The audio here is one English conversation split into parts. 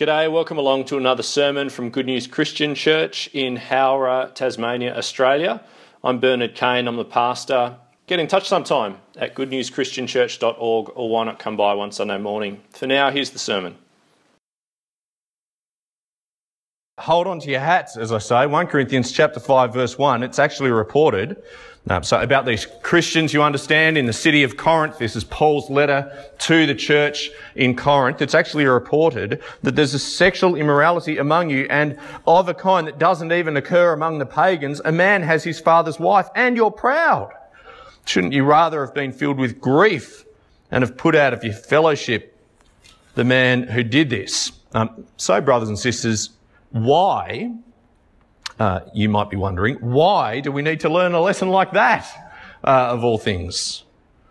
G'day, welcome along to another sermon from Good News Christian Church in Howrah, Tasmania, Australia. I'm Bernard Kane, I'm the pastor. Get in touch sometime at goodnewschristianchurch.org or why not come by one Sunday morning. For now, here's the sermon. Hold on to your hats, as I say. 1 Corinthians chapter 5 verse 1, it's actually reported um, so about these Christians, you understand, in the city of Corinth, this is Paul's letter to the church in Corinth. It's actually reported that there's a sexual immorality among you and of a kind that doesn't even occur among the pagans. A man has his father's wife and you're proud. Shouldn't you rather have been filled with grief and have put out of your fellowship the man who did this? Um, so brothers and sisters, why uh, you might be wondering, why do we need to learn a lesson like that, uh, of all things?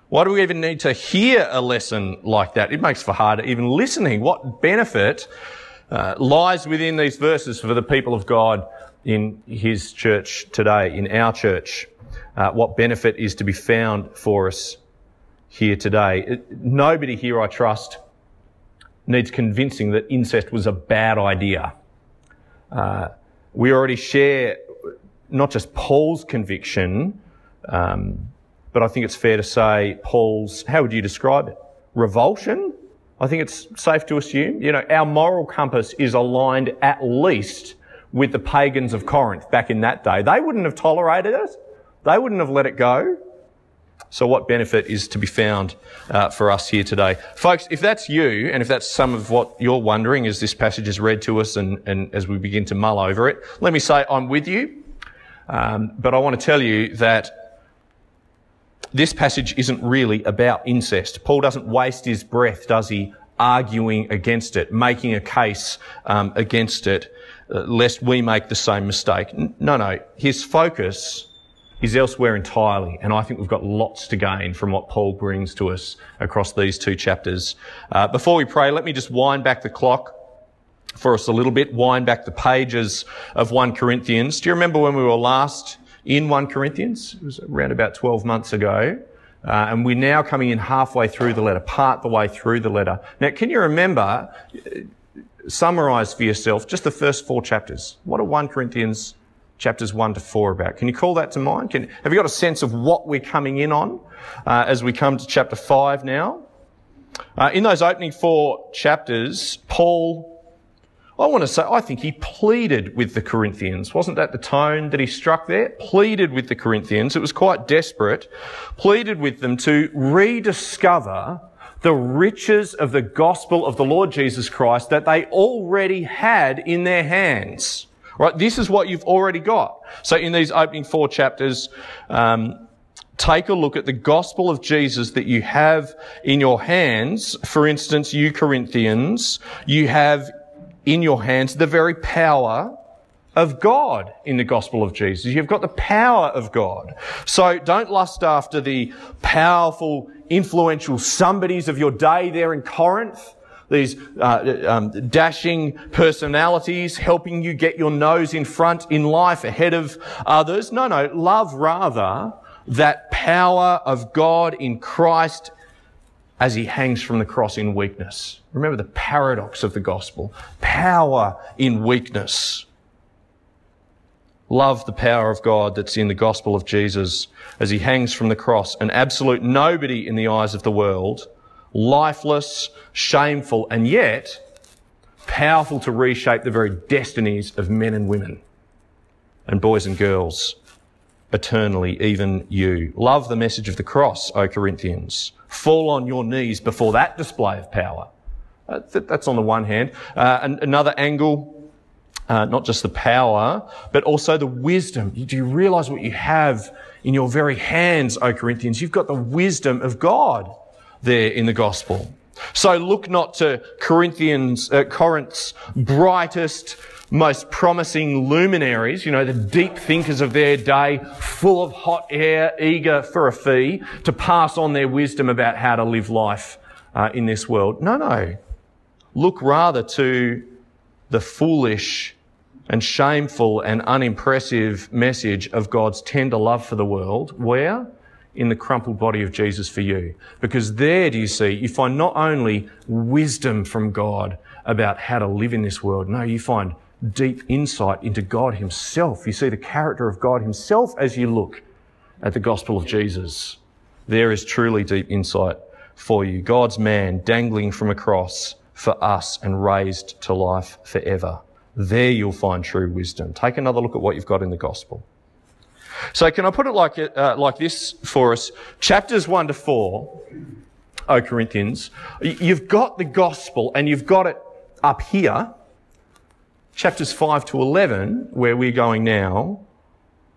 Why do we even need to hear a lesson like that? It makes for harder even listening. What benefit uh, lies within these verses for the people of God in His church today, in our church? Uh, what benefit is to be found for us here today? It, nobody here, I trust, needs convincing that incest was a bad idea. Uh, we already share not just Paul's conviction, um, but I think it's fair to say Paul's, how would you describe it? Revulsion? I think it's safe to assume. You know, our moral compass is aligned at least with the pagans of Corinth back in that day. They wouldn't have tolerated it. They wouldn't have let it go. So what benefit is to be found uh, for us here today? Folks, if that's you, and if that's some of what you're wondering as this passage is read to us and, and as we begin to mull over it, let me say I'm with you. Um, but I want to tell you that this passage isn't really about incest. Paul doesn't waste his breath, does he, arguing against it, making a case um, against it, uh, lest we make the same mistake. No, no. His focus is elsewhere entirely. And I think we've got lots to gain from what Paul brings to us across these two chapters. Uh, before we pray, let me just wind back the clock for us a little bit, wind back the pages of 1 Corinthians. Do you remember when we were last in 1 Corinthians? It was around about 12 months ago. Uh, and we're now coming in halfway through the letter, part the way through the letter. Now, can you remember, uh, summarize for yourself just the first four chapters? What are 1 Corinthians chapters 1 to 4 about. Can you call that to mind? Can, have you got a sense of what we're coming in on uh, as we come to chapter 5 now? Uh, in those opening four chapters, Paul, I want to say, I think he pleaded with the Corinthians. Wasn't that the tone that he struck there? Pleaded with the Corinthians. It was quite desperate. Pleaded with them to rediscover the riches of the gospel of the Lord Jesus Christ that they already had in their hands. Right? This is what you've already got. So in these opening four chapters, um, take a look at the gospel of Jesus that you have in your hands. For instance, you Corinthians, you have in your hands the very power of God in the gospel of Jesus. You've got the power of God. So don't lust after the powerful, influential somebodies of your day there in Corinth these uh, um, dashing personalities helping you get your nose in front in life ahead of others. No, no, love rather that power of God in Christ as he hangs from the cross in weakness. Remember the paradox of the gospel. Power in weakness. Love the power of God that's in the gospel of Jesus as he hangs from the cross, an absolute nobody in the eyes of the world, lifeless, shameful, and yet powerful to reshape the very destinies of men and women and boys and girls eternally, even you. Love the message of the cross, O Corinthians. Fall on your knees before that display of power. Uh, that's on the one hand. Uh, another angle, uh, not just the power, but also the wisdom. Do you realize what you have in your very hands, O Corinthians? You've got the wisdom of God there in the gospel. So look not to Corinthians, uh, Corinth's brightest, most promising luminaries, you know, the deep thinkers of their day, full of hot air, eager for a fee, to pass on their wisdom about how to live life uh, in this world. No, no. Look rather to the foolish and shameful and unimpressive message of God's tender love for the world. Where? In the crumpled body of Jesus for you. Because there, do you see, you find not only wisdom from God about how to live in this world. No, you find deep insight into God Himself. You see the character of God Himself as you look at the gospel of Jesus. There is truly deep insight for you. God's man dangling from a cross for us and raised to life forever. There you'll find true wisdom. Take another look at what you've got in the gospel. So can I put it like, uh, like this for us? Chapters 1 to 4, O Corinthians, you've got the gospel and you've got it up here. Chapters 5 to 11, where we're going now,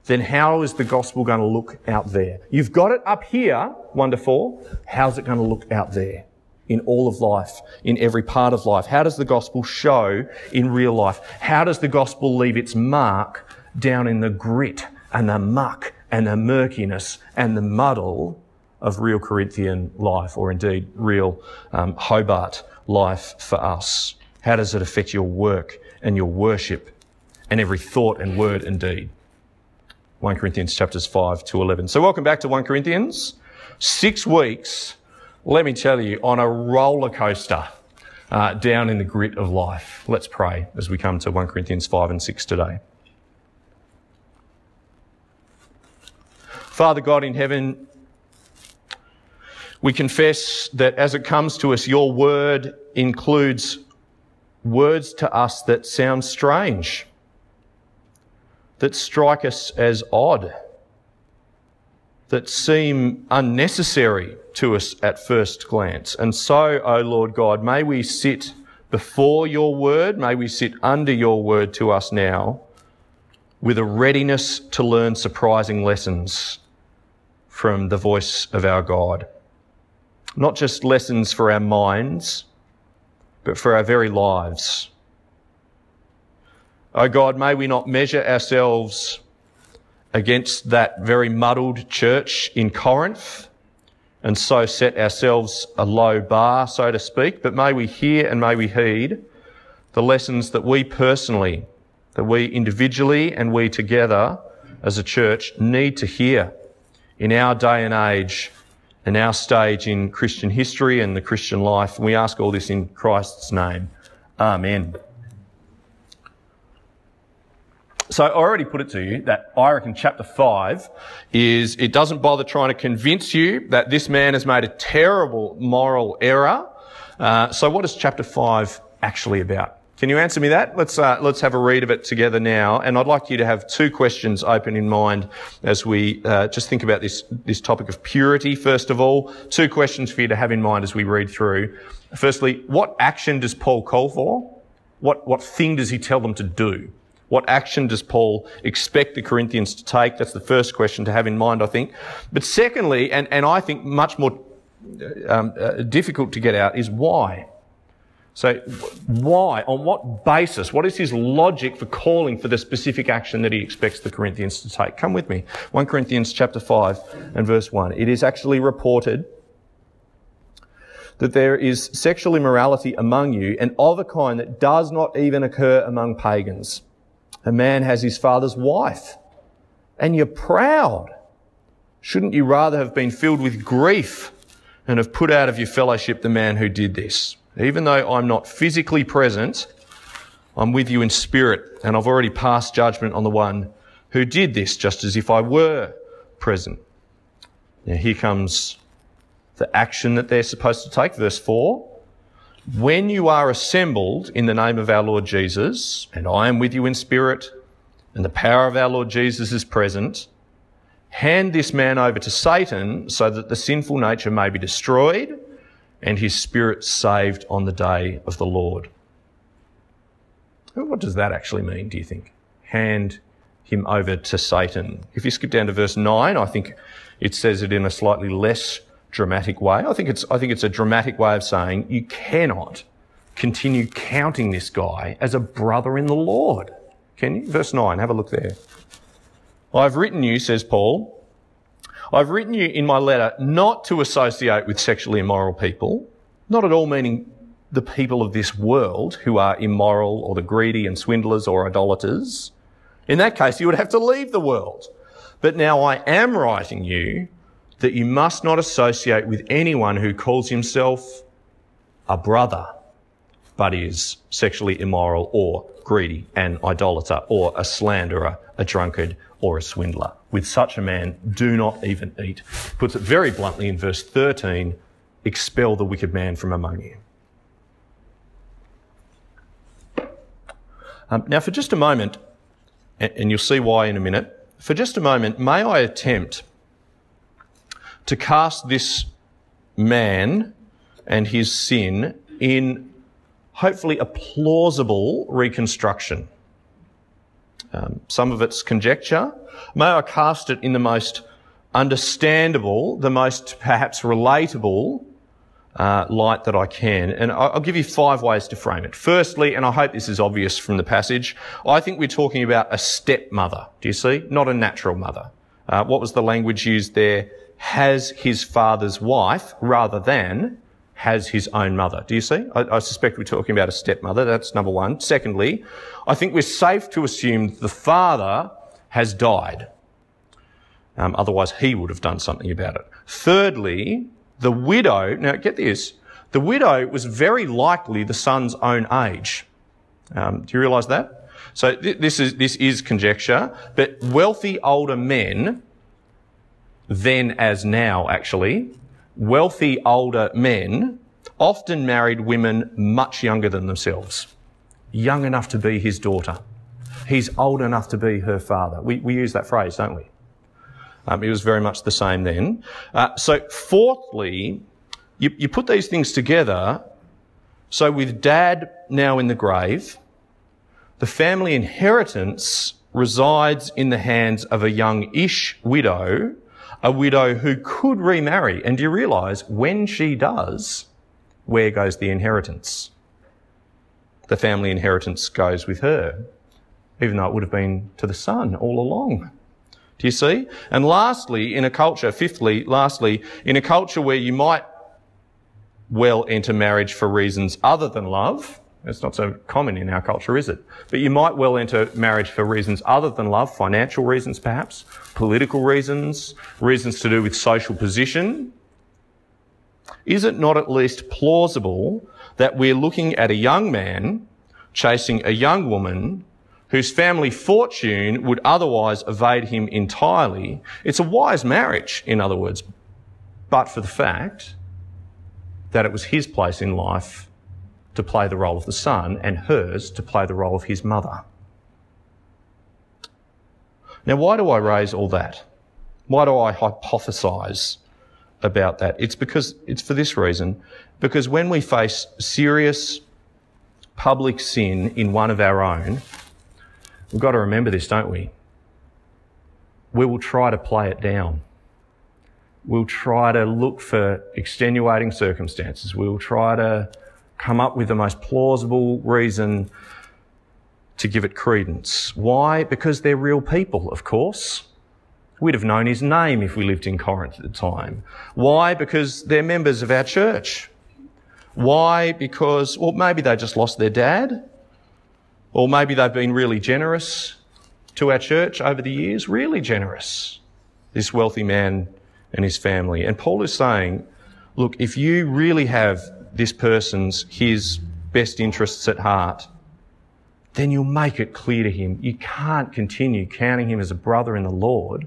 then how is the gospel going to look out there? You've got it up here, 1 to 4. How's it going to look out there? In all of life, in every part of life. How does the gospel show in real life? How does the gospel leave its mark down in the grit and the muck and the murkiness and the muddle of real Corinthian life, or indeed real um, Hobart life for us? How does it affect your work and your worship and every thought and word and deed? 1 Corinthians chapters 5 to 11. So welcome back to 1 Corinthians. Six weeks, let me tell you, on a roller coaster uh, down in the grit of life. Let's pray as we come to 1 Corinthians 5 and 6 today. Father God in heaven, we confess that as it comes to us, your word includes words to us that sound strange that strike us as odd, that seem unnecessary to us at first glance. And so, O Lord God, may we sit before your word, may we sit under your word to us now with a readiness to learn surprising lessons from the voice of our God. Not just lessons for our minds, but for our very lives. Oh God, may we not measure ourselves against that very muddled church in Corinth and so set ourselves a low bar, so to speak, but may we hear and may we heed the lessons that we personally, that we individually and we together as a church need to hear in our day and age and our stage in Christian history and the Christian life. We ask all this in Christ's name. Amen. So I already put it to you that I reckon chapter five is, it doesn't bother trying to convince you that this man has made a terrible moral error. Uh, so what is chapter five actually about? Can you answer me that? Let's uh, let's have a read of it together now, and I'd like you to have two questions open in mind as we uh, just think about this this topic of purity. First of all, two questions for you to have in mind as we read through. Firstly, what action does Paul call for? What what thing does he tell them to do? What action does Paul expect the Corinthians to take? That's the first question to have in mind, I think. But secondly, and, and I think much more um, uh, difficult to get out, is why. So, why? On what basis? What is his logic for calling for the specific action that he expects the Corinthians to take? Come with me. 1 Corinthians chapter 5 and verse 1. It is actually reported that there is sexual immorality among you and of a kind that does not even occur among pagans. A man has his father's wife, and you're proud. Shouldn't you rather have been filled with grief and have put out of your fellowship the man who did this? Even though I'm not physically present, I'm with you in spirit, and I've already passed judgment on the one who did this, just as if I were present. Now, here comes the action that they're supposed to take. Verse 4 when you are assembled in the name of our Lord Jesus, and I am with you in spirit, and the power of our Lord Jesus is present, hand this man over to Satan so that the sinful nature may be destroyed and his spirit saved on the day of the Lord. What does that actually mean, do you think? Hand him over to Satan. If you skip down to verse 9, I think it says it in a slightly less dramatic way. I think it's, I think it's a dramatic way of saying you cannot continue counting this guy as a brother in the Lord. Can you? Verse 9, have a look there. I've written you, says Paul, I've written you in my letter not to associate with sexually immoral people, not at all meaning the people of this world who are immoral or the greedy and swindlers or idolaters. In that case, you would have to leave the world. But now I am writing you that you must not associate with anyone who calls himself a brother but is sexually immoral or greedy, an idolater, or a slanderer, a drunkard, or a swindler. With such a man, do not even eat. Puts it very bluntly in verse 13 expel the wicked man from among you. Um, now, for just a moment, and you'll see why in a minute, for just a moment, may I attempt to cast this man and his sin in hopefully a plausible reconstruction. Um, some of it's conjecture. May I cast it in the most understandable, the most perhaps relatable uh, light that I can. And I'll give you five ways to frame it. Firstly, and I hope this is obvious from the passage, I think we're talking about a stepmother. Do you see? Not a natural mother. Uh, what was the language used there? Has his father's wife rather than has his own mother. Do you see? I, I, suspect we're talking about a stepmother. That's number one. Secondly, I think we're safe to assume the father has died. Um, otherwise, he would have done something about it. Thirdly, the widow, now get this, the widow was very likely the son's own age. Um, do you realise that? So th- this is this is conjecture, but wealthy older men, then as now actually, wealthy older men often married women much younger than themselves, young enough to be his daughter. He's old enough to be her father. We, we use that phrase, don't we? Um, it was very much the same then. Uh, so, fourthly, you, you put these things together. So, with dad now in the grave, the family inheritance resides in the hands of a young-ish widow a widow who could remarry. And do you realize when she does, where goes the inheritance? The family inheritance goes with her, even though it would have been to the son all along. Do you see? And lastly, in a culture, fifthly, lastly, in a culture where you might well enter marriage for reasons other than love, it's not so common in our culture, is it? But you might well enter marriage for reasons other than love, financial reasons perhaps, political reasons, reasons to do with social position. Is it not at least plausible that we're looking at a young man chasing a young woman whose family fortune would otherwise evade him entirely? It's a wise marriage, in other words, but for the fact that it was his place in life to play the role of the son and hers to play the role of his mother. Now, why do I raise all that? Why do I hypothesize about that? It's because it's for this reason. Because when we face serious public sin in one of our own, we've got to remember this, don't we? We will try to play it down. We'll try to look for extenuating circumstances. We'll try to come up with the most plausible reason to give it credence. Why? Because they're real people, of course. We'd have known his name if we lived in Corinth at the time. Why? Because they're members of our church. Why? Because, well, maybe they just lost their dad. Or maybe they've been really generous to our church over the years. Really generous. This wealthy man and his family. And Paul is saying, look, if you really have this person's, his best interests at heart, then you'll make it clear to him you can't continue counting him as a brother in the Lord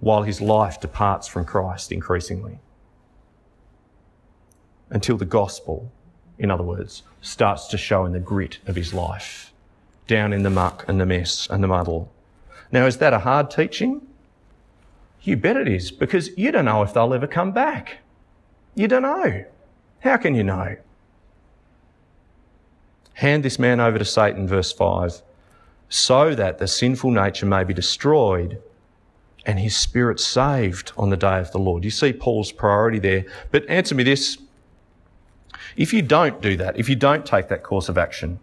while his life departs from Christ increasingly. Until the gospel, in other words, starts to show in the grit of his life, down in the muck and the mess and the muddle. Now, is that a hard teaching? You bet it is, because you don't know if they'll ever come back. You don't know. How can you know? Hand this man over to Satan, verse 5, so that the sinful nature may be destroyed and his spirit saved on the day of the Lord. You see Paul's priority there. But answer me this. If you don't do that, if you don't take that course of action,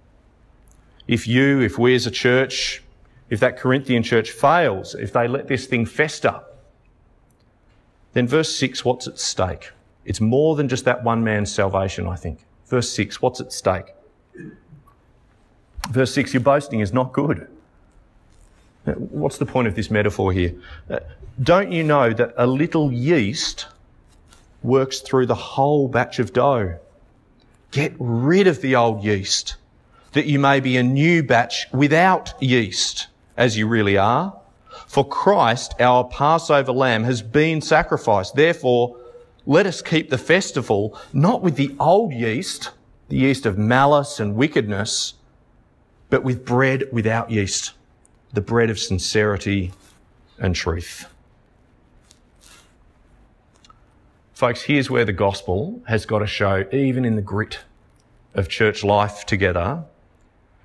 if you, if we as a church, if that Corinthian church fails, if they let this thing fester, then verse 6, what's at stake? It's more than just that one man's salvation, I think. Verse 6, what's at stake? Verse 6, your boasting is not good. What's the point of this metaphor here? Uh, don't you know that a little yeast works through the whole batch of dough Get rid of the old yeast, that you may be a new batch without yeast, as you really are. For Christ, our Passover lamb, has been sacrificed. Therefore, let us keep the festival not with the old yeast, the yeast of malice and wickedness, but with bread without yeast, the bread of sincerity and truth. Folks, here's where the gospel has got to show, even in the grit of church life together.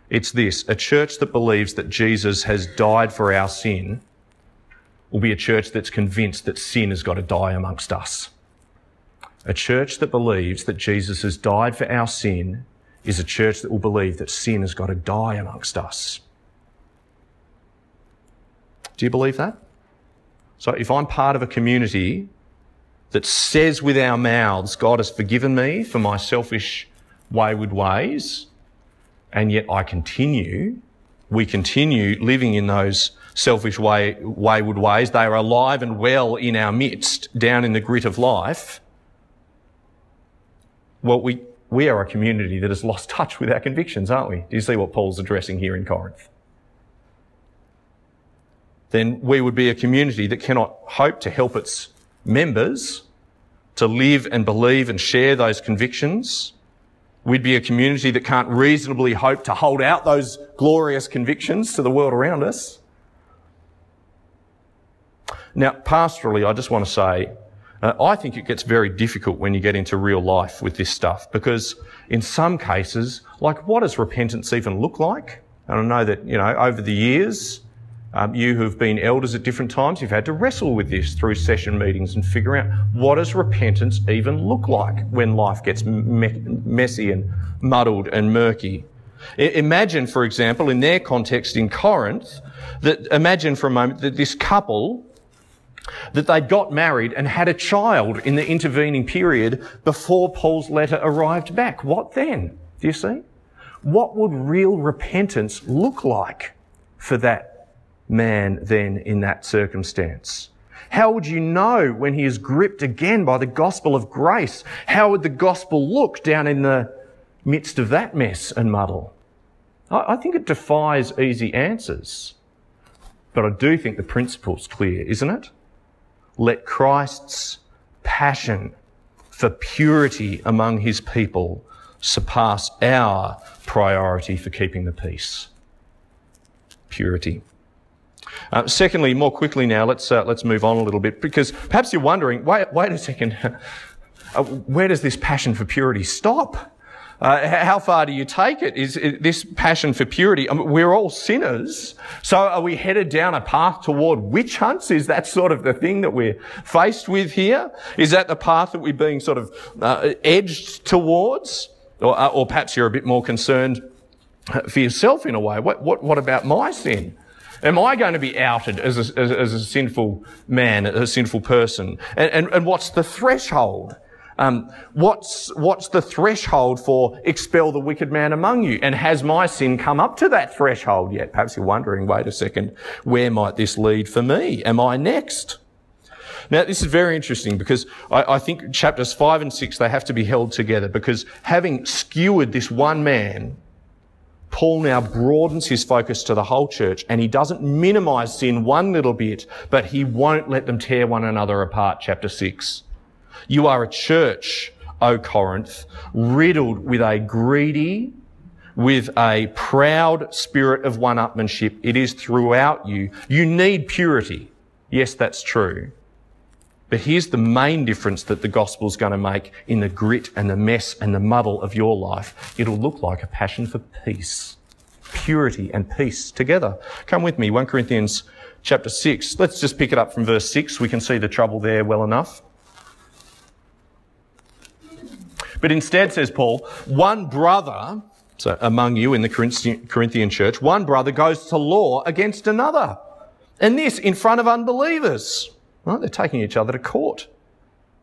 It's this a church that believes that Jesus has died for our sin will be a church that's convinced that sin has got to die amongst us. A church that believes that Jesus has died for our sin is a church that will believe that sin has got to die amongst us. Do you believe that? So if I'm part of a community that says with our mouths, God has forgiven me for my selfish, wayward ways, and yet I continue, we continue living in those selfish, way, wayward ways. They are alive and well in our midst, down in the grit of life. Well, we, we are a community that has lost touch with our convictions, aren't we? Do you see what Paul's addressing here in Corinth? Then we would be a community that cannot hope to help its members to live and believe and share those convictions. We'd be a community that can't reasonably hope to hold out those glorious convictions to the world around us. Now, pastorally, I just want to say, uh, I think it gets very difficult when you get into real life with this stuff because in some cases, like what does repentance even look like? And I know that, you know, over the years, um, you who've been elders at different times, you've had to wrestle with this through session meetings and figure out what does repentance even look like when life gets me- messy and muddled and murky. I- imagine, for example, in their context in Corinth, that imagine for a moment that this couple that they'd got married and had a child in the intervening period before Paul's letter arrived back. What then? Do you see? What would real repentance look like for that man then in that circumstance? How would you know when he is gripped again by the gospel of grace? How would the gospel look down in the midst of that mess and muddle? I think it defies easy answers. But I do think the principle's clear, isn't it? Let Christ's passion for purity among his people surpass our priority for keeping the peace. Purity. Uh, secondly, more quickly now, let's uh, let's move on a little bit because perhaps you're wondering, wait, wait a second, uh, where does this passion for purity stop? Uh, how far do you take it? Is, is this passion for purity? I mean, we're all sinners. So are we headed down a path toward witch hunts? Is that sort of the thing that we're faced with here? Is that the path that we're being sort of uh, edged towards? Or, uh, or perhaps you're a bit more concerned for yourself in a way. What, what, what about my sin? Am I going to be outed as a, as, as a sinful man, a sinful person? And, and, and what's the threshold? Um, what's, what's the threshold for expel the wicked man among you? And has my sin come up to that threshold yet? Perhaps you're wondering, wait a second, where might this lead for me? Am I next? Now, this is very interesting because I, I, think chapters five and six, they have to be held together because having skewered this one man Paul now broadens his focus to the whole church and he doesn't minimize sin one little bit, but he won't let them tear one another apart. Chapter six. You are a church, O Corinth, riddled with a greedy, with a proud spirit of one-upmanship. It is throughout you. You need purity. Yes, that's true. But here's the main difference that the gospel is going to make in the grit and the mess and the muddle of your life. It'll look like a passion for peace, purity and peace together. Come with me, 1 Corinthians chapter 6. Let's just pick it up from verse 6. We can see the trouble there well enough. But instead, says Paul, one brother, so among you in the Corinthian church, one brother goes to law against another. And this in front of unbelievers. Right? They're taking each other to court.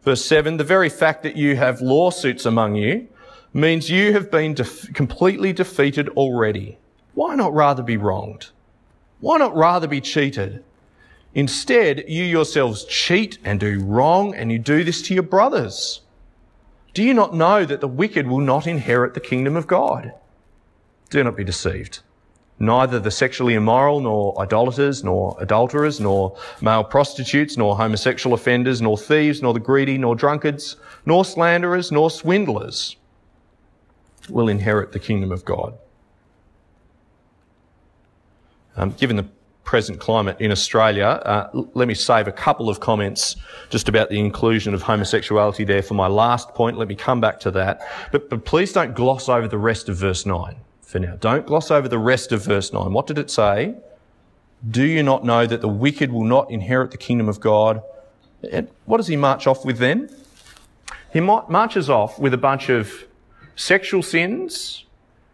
Verse 7 The very fact that you have lawsuits among you means you have been def- completely defeated already. Why not rather be wronged? Why not rather be cheated? Instead, you yourselves cheat and do wrong, and you do this to your brothers. Do you not know that the wicked will not inherit the kingdom of God? Do not be deceived. Neither the sexually immoral, nor idolaters, nor adulterers, nor male prostitutes, nor homosexual offenders, nor thieves, nor the greedy, nor drunkards, nor slanderers, nor swindlers will inherit the kingdom of God. Um, given the present climate in Australia, uh, let me save a couple of comments just about the inclusion of homosexuality there for my last point. Let me come back to that. But, but please don't gloss over the rest of verse 9 for now. Don't gloss over the rest of verse 9. What did it say? Do you not know that the wicked will not inherit the kingdom of God? And what does he march off with then? He marches off with a bunch of sexual sins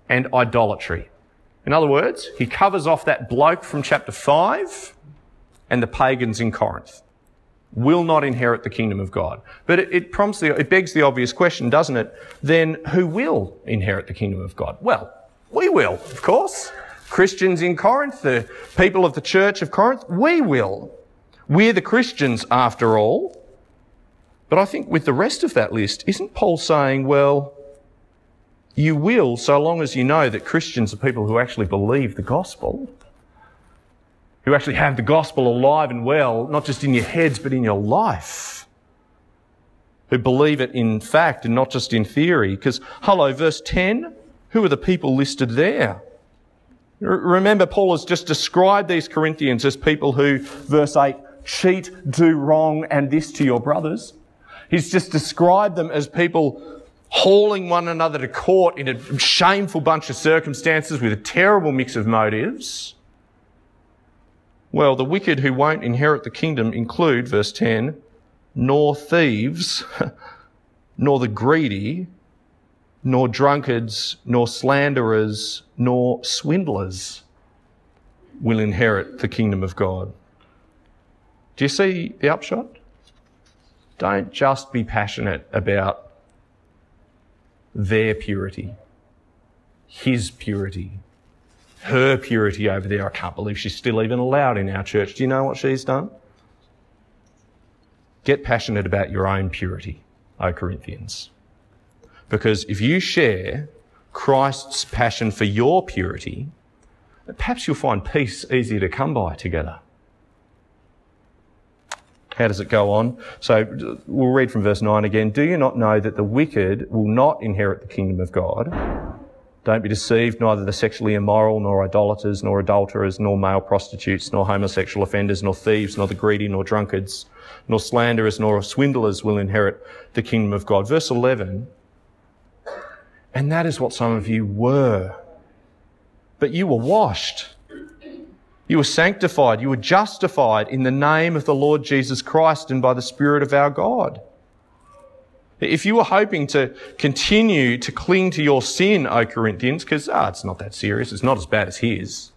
and idolatry. In other words, he covers off that bloke from chapter 5 and the pagans in Corinth will not inherit the kingdom of God. But it, it prompts the, it begs the obvious question, doesn't it? Then who will inherit the kingdom of God? Well, we will, of course. Christians in Corinth, the people of the church of Corinth, we will. We're the Christians after all. But I think with the rest of that list, isn't Paul saying, well, you will so long as you know that Christians are people who actually believe the gospel, who actually have the gospel alive and well, not just in your heads, but in your life, who believe it in fact and not just in theory. Because, hello, verse 10, who are the people listed there? Remember, Paul has just described these Corinthians as people who, verse 8, cheat, do wrong, and this to your brothers. He's just described them as people hauling one another to court in a shameful bunch of circumstances with a terrible mix of motives. Well, the wicked who won't inherit the kingdom include, verse 10, nor thieves, nor the greedy, nor drunkards, nor slanderers, nor swindlers will inherit the kingdom of God. Do you see the upshot? Don't just be passionate about their purity, his purity, her purity over there. I can't believe she's still even allowed in our church. Do you know what she's done? Get passionate about your own purity, O Corinthians. Because if you share Christ's passion for your purity, perhaps you'll find peace easier to come by together. How does it go on? So we'll read from verse 9 again. Do you not know that the wicked will not inherit the kingdom of God? Don't be deceived, neither the sexually immoral, nor idolaters, nor adulterers, nor male prostitutes, nor homosexual offenders, nor thieves, nor the greedy, nor drunkards, nor slanderers, nor swindlers will inherit the kingdom of God. Verse 11. And that is what some of you were. But you were washed you were sanctified. You were justified in the name of the Lord Jesus Christ and by the Spirit of our God. If you were hoping to continue to cling to your sin, O Corinthians, because, ah, it's not that serious. It's not as bad as his.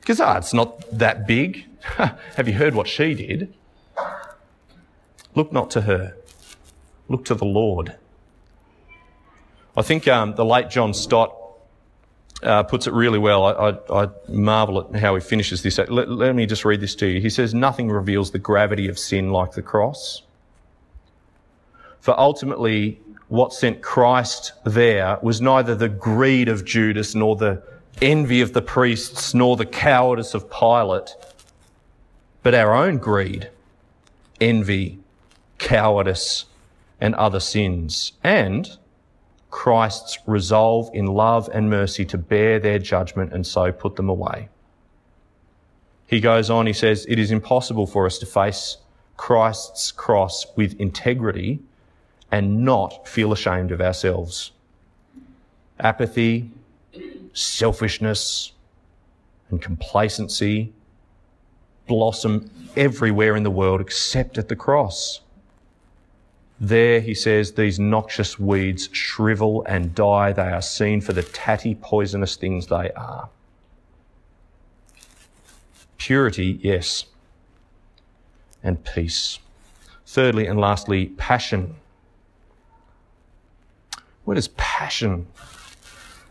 Because, ah, it's not that big. Have you heard what she did? Look not to her. Look to the Lord. I think um, the late John Stott uh, puts it really well. I, I, I, marvel at how he finishes this. Let, let me just read this to you. He says, Nothing reveals the gravity of sin like the cross. For ultimately, what sent Christ there was neither the greed of Judas, nor the envy of the priests, nor the cowardice of Pilate, but our own greed, envy, cowardice, and other sins. And Christ's resolve in love and mercy to bear their judgment and so put them away. He goes on, he says, It is impossible for us to face Christ's cross with integrity and not feel ashamed of ourselves. Apathy, selfishness, and complacency blossom everywhere in the world except at the cross. There, he says, these noxious weeds shrivel and die. They are seen for the tatty, poisonous things they are. Purity, yes, and peace. Thirdly and lastly, passion. Where does passion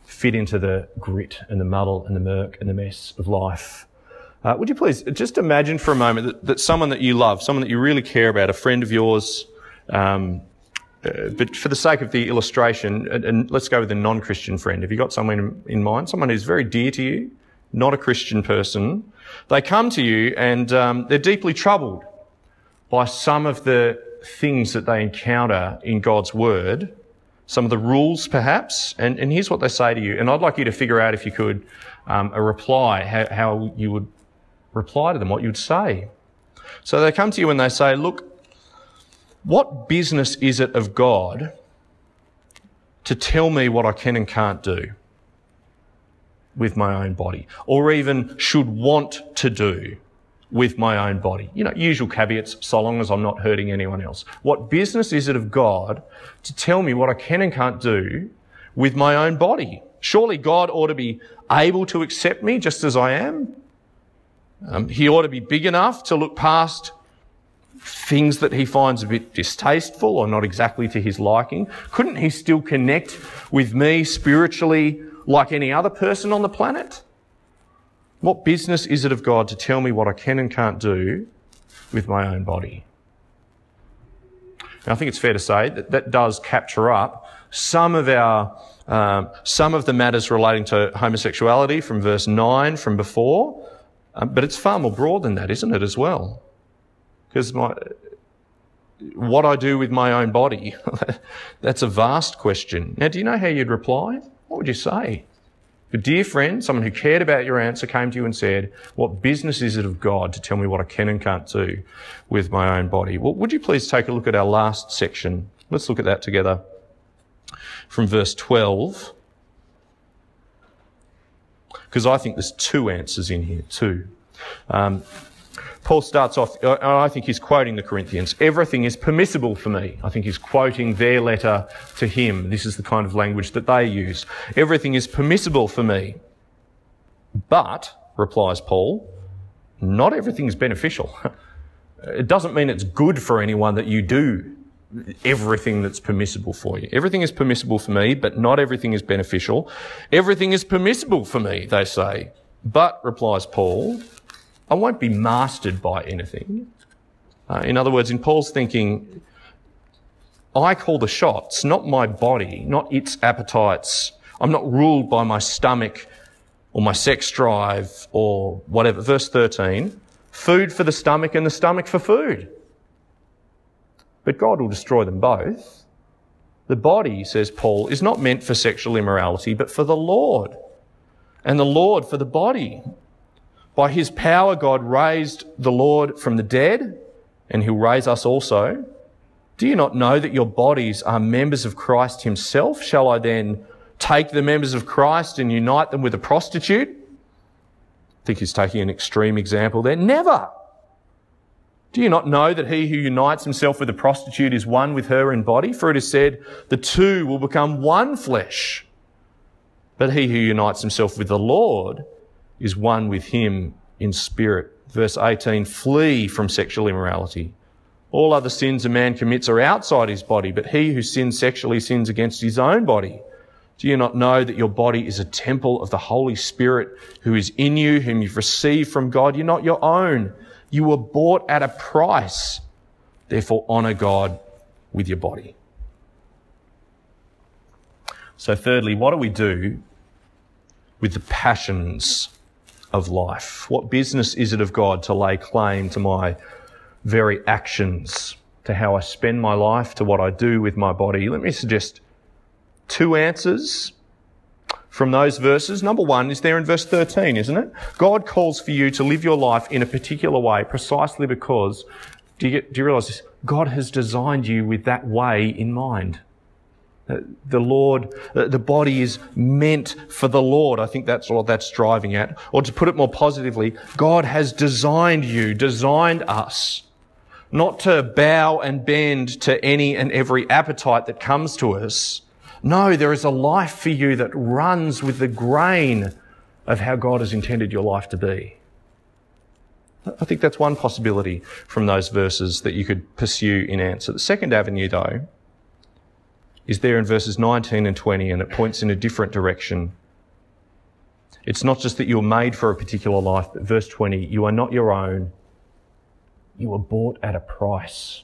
fit into the grit and the muddle and the murk and the mess of life? Uh, would you please just imagine for a moment that, that someone that you love, someone that you really care about, a friend of yours, um, uh, but for the sake of the illustration, and, and let's go with a non Christian friend. Have you got someone in, in, mind? Someone who's very dear to you, not a Christian person. They come to you and um, they're deeply troubled by some of the things that they encounter in God's Word, some of the rules perhaps. And, and here's what they say to you. And I'd like you to figure out, if you could, um, a reply, how, how you would reply to them, what you'd say. So they come to you and they say, Look, what business is it of God to tell me what I can and can't do with my own body, or even should want to do with my own body? You know, usual caveats, so long as I'm not hurting anyone else. What business is it of God to tell me what I can and can't do with my own body? Surely God ought to be able to accept me just as I am. Um, he ought to be big enough to look past things that he finds a bit distasteful or not exactly to his liking? Couldn't he still connect with me spiritually like any other person on the planet? What business is it of God to tell me what I can and can't do with my own body? And I think it's fair to say that that does capture up some of our um, some of the matters relating to homosexuality from verse 9 from before, um, but it's far more broad than that, isn't it, as well? Because my, what I do with my own body, that's a vast question. Now, do you know how you'd reply? What would you say? A dear friend, someone who cared about your answer, came to you and said, What business is it of God to tell me what I can and can't do with my own body? Well, would you please take a look at our last section? Let's look at that together from verse 12. Because I think there's two answers in here, two. Um, Paul starts off, uh, uh, I think he's quoting the Corinthians. Everything is permissible for me. I think he's quoting their letter to him. This is the kind of language that they use. Everything is permissible for me. But, replies Paul, not everything is beneficial. It doesn't mean it's good for anyone that you do everything that's permissible for you. Everything is permissible for me, but not everything is beneficial. Everything is permissible for me, they say. But, replies Paul, I won't be mastered by anything. Uh, in other words, in Paul's thinking, I call the shots, not my body, not its appetites. I'm not ruled by my stomach or my sex drive or whatever. Verse 13, food for the stomach and the stomach for food. But God will destroy them both. The body, says Paul, is not meant for sexual immorality, but for the Lord. And the Lord for the body. By his power, God raised the Lord from the dead, and he'll raise us also. Do you not know that your bodies are members of Christ himself? Shall I then take the members of Christ and unite them with a prostitute? I think he's taking an extreme example there. Never! Do you not know that he who unites himself with a prostitute is one with her in body? For it is said, the two will become one flesh. But he who unites himself with the Lord is one with him in spirit. Verse 18, flee from sexual immorality. All other sins a man commits are outside his body, but he who sins sexually sins against his own body. Do you not know that your body is a temple of the Holy Spirit who is in you, whom you've received from God? You're not your own. You were bought at a price. Therefore, honor God with your body. So, thirdly, what do we do with the passions of life? What business is it of God to lay claim to my very actions, to how I spend my life, to what I do with my body? Let me suggest two answers from those verses. Number one is there in verse 13, isn't it? God calls for you to live your life in a particular way precisely because, do you, do you realize this? God has designed you with that way in mind. Uh, the Lord, uh, the body is meant for the Lord. I think that's what that's driving at. Or to put it more positively, God has designed you, designed us, not to bow and bend to any and every appetite that comes to us. No, there is a life for you that runs with the grain of how God has intended your life to be. I think that's one possibility from those verses that you could pursue in answer. The second avenue, though, is there in verses 19 and 20, and it points in a different direction. It's not just that you're made for a particular life, but verse 20, you are not your own. You were bought at a price,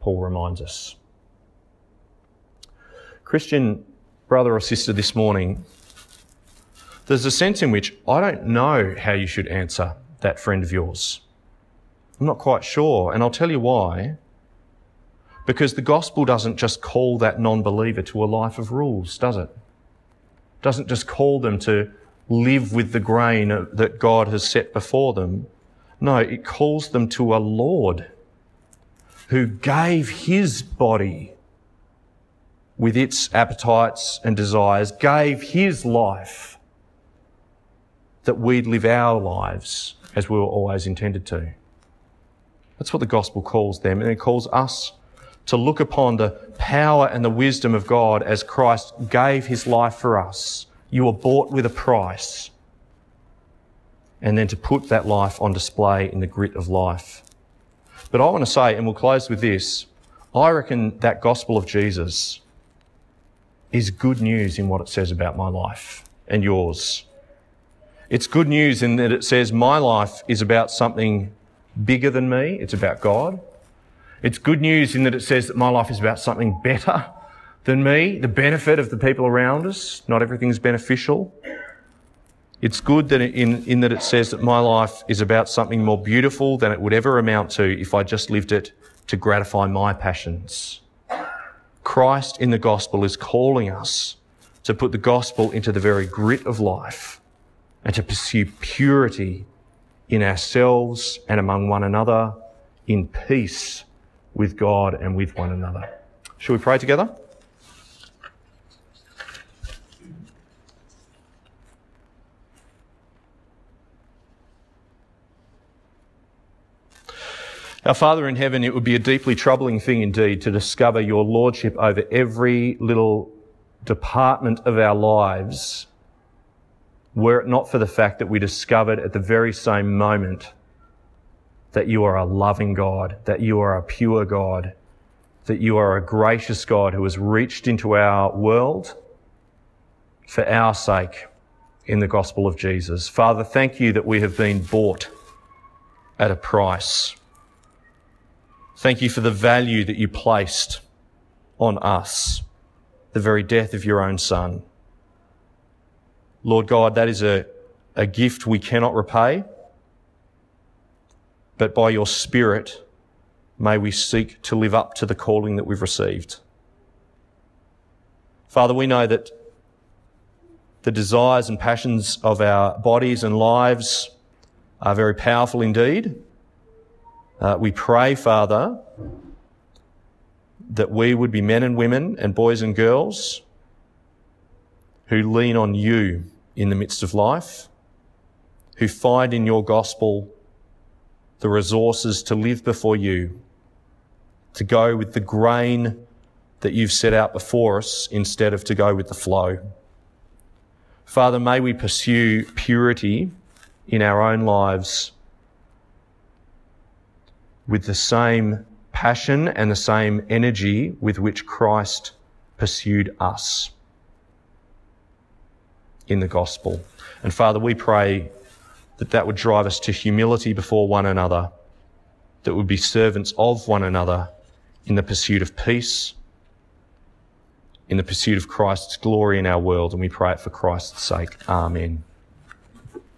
Paul reminds us. Christian brother or sister this morning, there's a sense in which I don't know how you should answer that friend of yours. I'm not quite sure, and I'll tell you why. Because the gospel doesn't just call that non believer to a life of rules, does it? it? Doesn't just call them to live with the grain that God has set before them. No, it calls them to a Lord who gave his body with its appetites and desires, gave his life that we'd live our lives as we were always intended to. That's what the gospel calls them, and it calls us to look upon the power and the wisdom of God as Christ gave his life for us. You were bought with a price. And then to put that life on display in the grit of life. But I want to say, and we'll close with this, I reckon that gospel of Jesus is good news in what it says about my life and yours. It's good news in that it says my life is about something bigger than me. It's about God. It's good news in that it says that my life is about something better than me, the benefit of the people around us. Not everything's beneficial. It's good that in, in that it says that my life is about something more beautiful than it would ever amount to if I just lived it to gratify my passions. Christ in the gospel is calling us to put the gospel into the very grit of life and to pursue purity in ourselves and among one another in peace with God and with one another. Shall we pray together? Our Father in heaven, it would be a deeply troubling thing indeed to discover your lordship over every little department of our lives were it not for the fact that we discovered at the very same moment that you are a loving God, that you are a pure God, that you are a gracious God who has reached into our world for our sake in the gospel of Jesus. Father, thank you that we have been bought at a price. Thank you for the value that you placed on us, the very death of your own son. Lord God, that is a, a gift we cannot repay. But by your Spirit, may we seek to live up to the calling that we've received. Father, we know that the desires and passions of our bodies and lives are very powerful indeed. Uh, we pray, Father, that we would be men and women and boys and girls who lean on you in the midst of life, who find in your gospel the resources to live before you, to go with the grain that you've set out before us instead of to go with the flow. Father, may we pursue purity in our own lives with the same passion and the same energy with which Christ pursued us in the gospel. And Father, we pray that that would drive us to humility before one another, that would be servants of one another in the pursuit of peace, in the pursuit of Christ's glory in our world. And we pray it for Christ's sake. Amen.